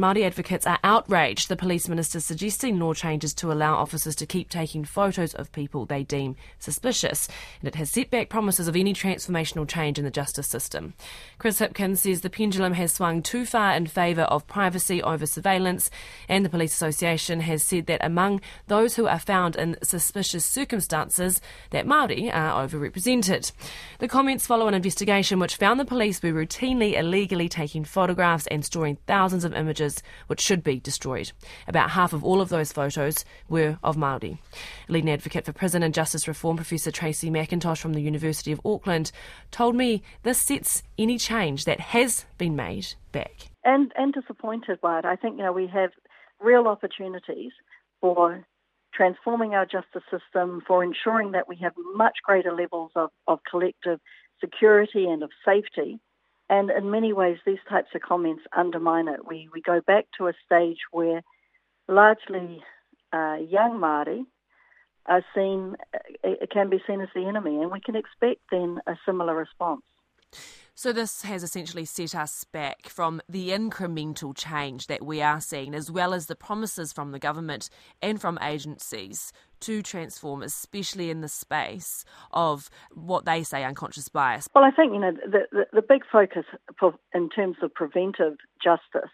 Māori advocates are outraged the police minister suggesting law changes to allow officers to keep taking photos of people they deem suspicious, and it has set back promises of any transformational change in the justice system. Chris Hipkins says the pendulum has swung too far in favour of privacy over surveillance, and the Police Association has said that among those who are found in suspicious circumstances, that Māori are overrepresented. The comments follow an investigation which found the police were routinely illegally taking photographs and storing thousands of images images which should be destroyed. About half of all of those photos were of Māori. Leading advocate for prison and justice reform, Professor Tracey McIntosh from the University of Auckland, told me this sets any change that has been made back. And and disappointed by it. I think you know we have real opportunities for transforming our justice system, for ensuring that we have much greater levels of, of collective security and of safety and in many ways, these types of comments undermine it. We, we go back to a stage where largely uh, young Māori are seen, it can be seen as the enemy, and we can expect then a similar response. So, this has essentially set us back from the incremental change that we are seeing, as well as the promises from the government and from agencies to transform, especially in the space of what they say unconscious bias. Well, I think, you know, the, the, the big focus in terms of preventive justice,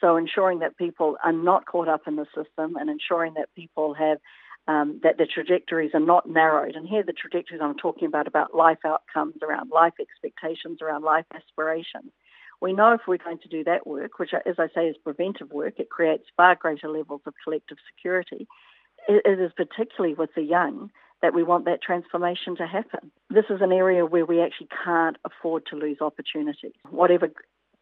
so ensuring that people are not caught up in the system and ensuring that people have um, that the trajectories are not narrowed. And here, the trajectories I'm talking about about life outcomes, around life expectations, around life aspirations. We know if we're going to do that work, which, as I say, is preventive work, it creates far greater levels of collective security. it, it is particularly with the young that we want that transformation to happen. This is an area where we actually can't afford to lose opportunities. Whatever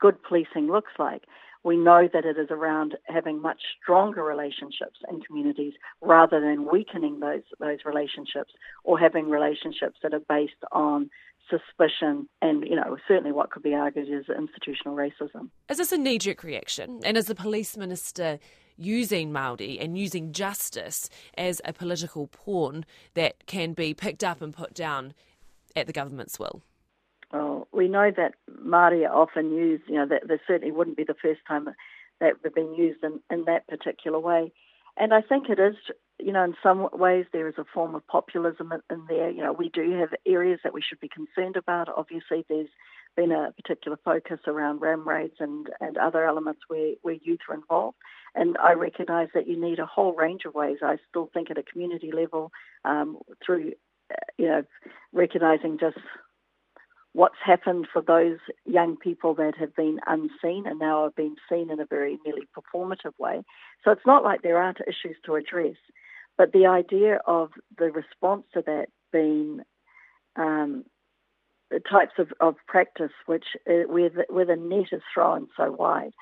good policing looks like, we know that it is around having much stronger relationships in communities rather than weakening those those relationships or having relationships that are based on suspicion and you know certainly what could be argued is institutional racism. Is this a knee jerk reaction? And is the police minister using Maori and using justice as a political pawn that can be picked up and put down at the government's will? Well, we know that Māori are often used, you know, that there certainly wouldn't be the first time that they've been used in, in that particular way. And I think it is, you know, in some ways there is a form of populism in there. You know, we do have areas that we should be concerned about. Obviously, there's been a particular focus around ram raids and, and other elements where, where youth are involved. And I recognise that you need a whole range of ways. I still think at a community level, um, through, uh, you know, recognising just what's happened for those young people that have been unseen and now have been seen in a very nearly performative way. So it's not like there aren't issues to address, but the idea of the response to that being um, the types of, of practice which uh, where, the, where the net is thrown so wide,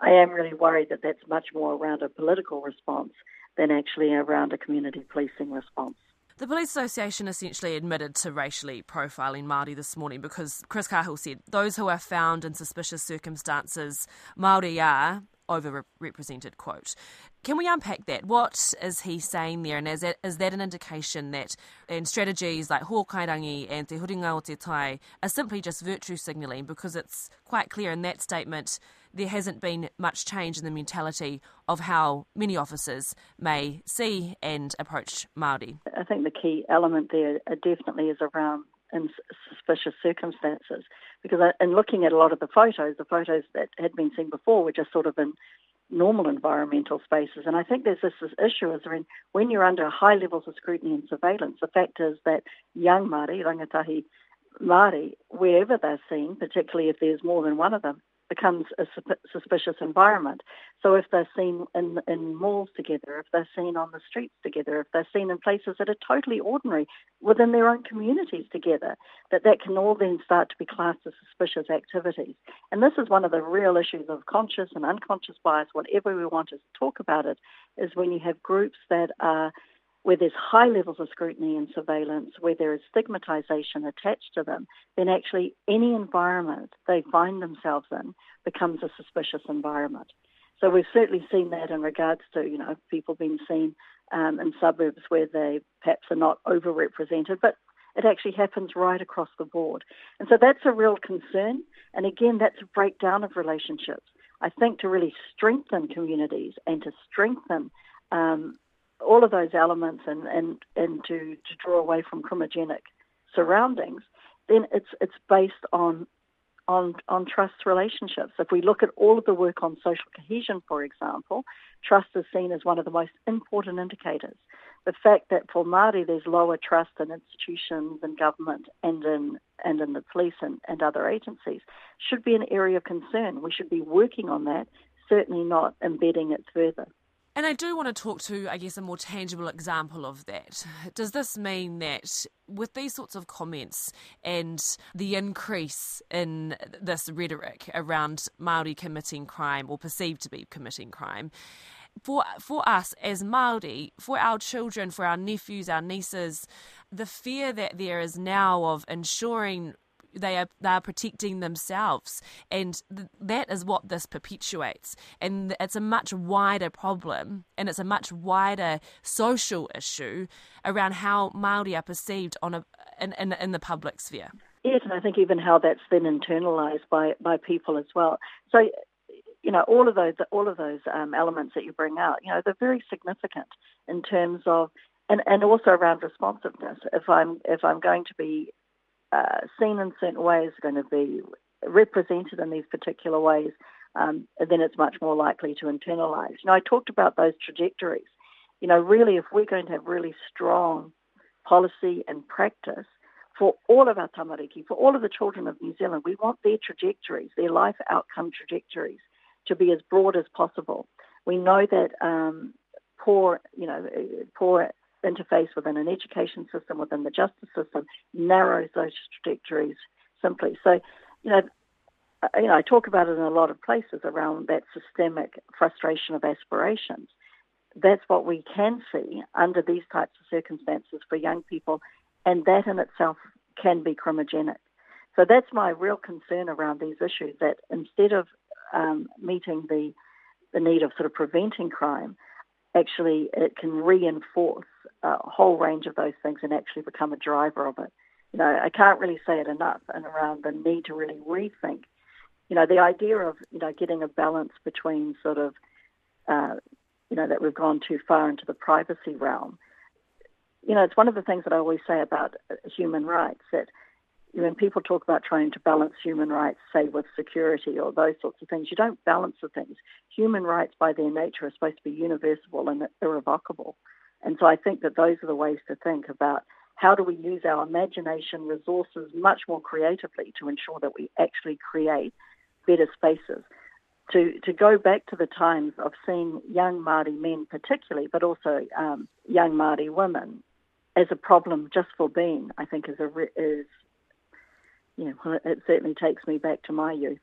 I am really worried that that's much more around a political response than actually around a community policing response. The Police Association essentially admitted to racially profiling Māori this morning because Chris Cahill said those who are found in suspicious circumstances, Māori are overrepresented, quote. Can we unpack that? What is he saying there? And is that, is that an indication that in strategies like Hōkairangi and Te Huringa o Te Tai are simply just virtue signalling because it's quite clear in that statement there hasn't been much change in the mentality of how many officers may see and approach Māori? I think the key element there uh, definitely is around in suspicious circumstances. Because uh, in looking at a lot of the photos, the photos that had been seen before were just sort of in normal environmental spaces. And I think there's this, this issue is when, when you're under high levels of scrutiny and surveillance, the fact is that young Māori, rangatahi Māori, wherever they're seen, particularly if there's more than one of them, becomes a suspicious environment. So if they're seen in, in malls together, if they're seen on the streets together, if they're seen in places that are totally ordinary within their own communities together, that that can all then start to be classed as suspicious activities. And this is one of the real issues of conscious and unconscious bias, whatever we want to talk about it, is when you have groups that are where there's high levels of scrutiny and surveillance, where there is stigmatization attached to them, then actually any environment they find themselves in becomes a suspicious environment. So we've certainly seen that in regards to, you know, people being seen um, in suburbs where they perhaps are not overrepresented, but it actually happens right across the board. And so that's a real concern. And again, that's a breakdown of relationships. I think to really strengthen communities and to strengthen um, all of those elements and, and, and to, to draw away from crimogenic surroundings, then it's it's based on on on trust relationships. If we look at all of the work on social cohesion, for example, trust is seen as one of the most important indicators. The fact that for Māori there's lower trust in institutions and government and in and in the police and, and other agencies should be an area of concern. We should be working on that, certainly not embedding it further. And I do want to talk to, I guess, a more tangible example of that. Does this mean that with these sorts of comments and the increase in this rhetoric around Maori committing crime or perceived to be committing crime, for for us as Maori, for our children, for our nephews, our nieces, the fear that there is now of ensuring they are they are protecting themselves, and th- that is what this perpetuates. And it's a much wider problem, and it's a much wider social issue around how Maori are perceived on a in, in, in the public sphere. Yes, and I think even how that's then internalized by by people as well. So you know all of those all of those um, elements that you bring out you know they're very significant in terms of and, and also around responsiveness if i'm if i'm going to be uh, seen in certain ways, are going to be represented in these particular ways, um, then it's much more likely to internalise. You know, I talked about those trajectories. You know, really, if we're going to have really strong policy and practice for all of our tamariki, for all of the children of New Zealand, we want their trajectories, their life outcome trajectories, to be as broad as possible. We know that um, poor, you know, poor interface within an education system, within the justice system, narrows those trajectories simply. So, you know, you know, I talk about it in a lot of places around that systemic frustration of aspirations. That's what we can see under these types of circumstances for young people, and that in itself can be crimogenic. So that's my real concern around these issues. That instead of um, meeting the the need of sort of preventing crime, actually it can reinforce a whole range of those things and actually become a driver of it. You know, I can't really say it enough and around the need to really rethink. You know, the idea of, you know, getting a balance between sort of, uh, you know, that we've gone too far into the privacy realm. You know, it's one of the things that I always say about human rights that when people talk about trying to balance human rights, say with security or those sorts of things, you don't balance the things. Human rights, by their nature, are supposed to be universal and irrevocable. And so I think that those are the ways to think about how do we use our imagination resources much more creatively to ensure that we actually create better spaces. To, to go back to the times of seeing young Māori men particularly, but also um, young Māori women as a problem just for being, I think is, a, is you know, it certainly takes me back to my youth.